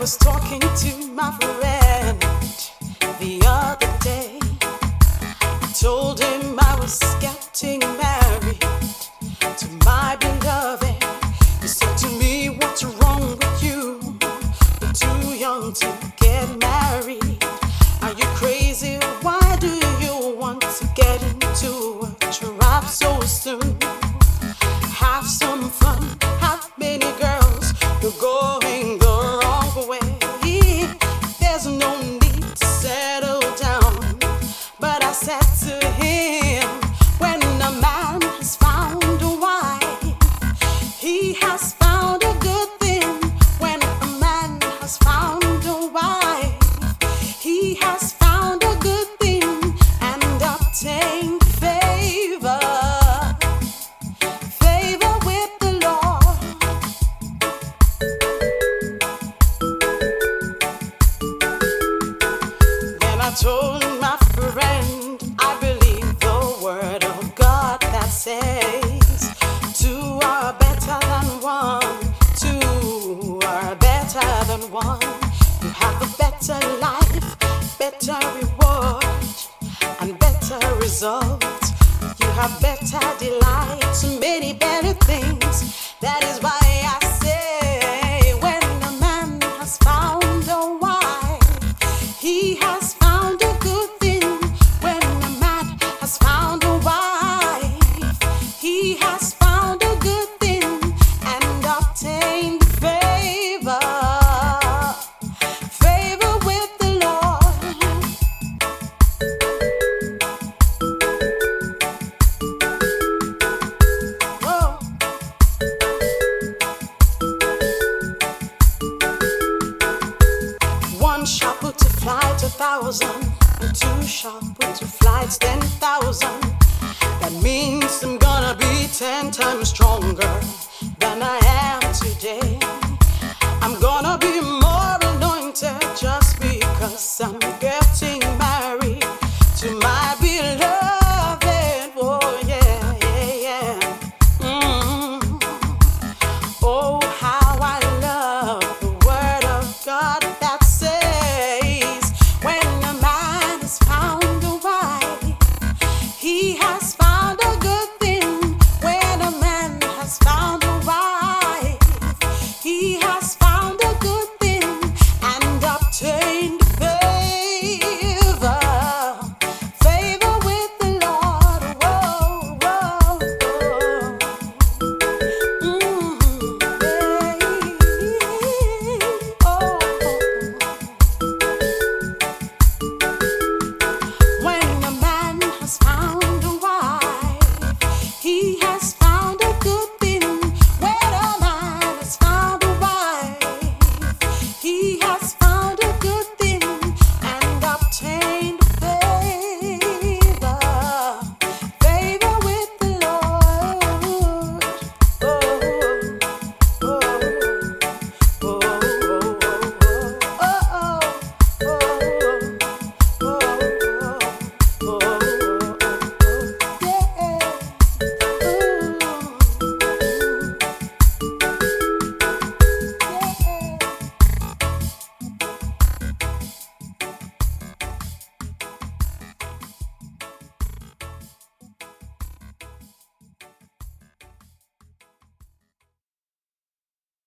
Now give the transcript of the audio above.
was talking to my friend the other day. I told him I was getting married to my beloved. He said to me, What's wrong with you? You're too young to get married. Are you crazy? Why do you want to get into a trap so soon? Have some fun, I told my friend, I believe the word of God that says, Two are better than one, two are better than one. You have a better life, better reward, and better results. You have better delights, many better things. That is why Thousand two We're too sharp, we're flights, ten thousand. That means I'm gonna be ten times stronger than I am today. I'm gonna be.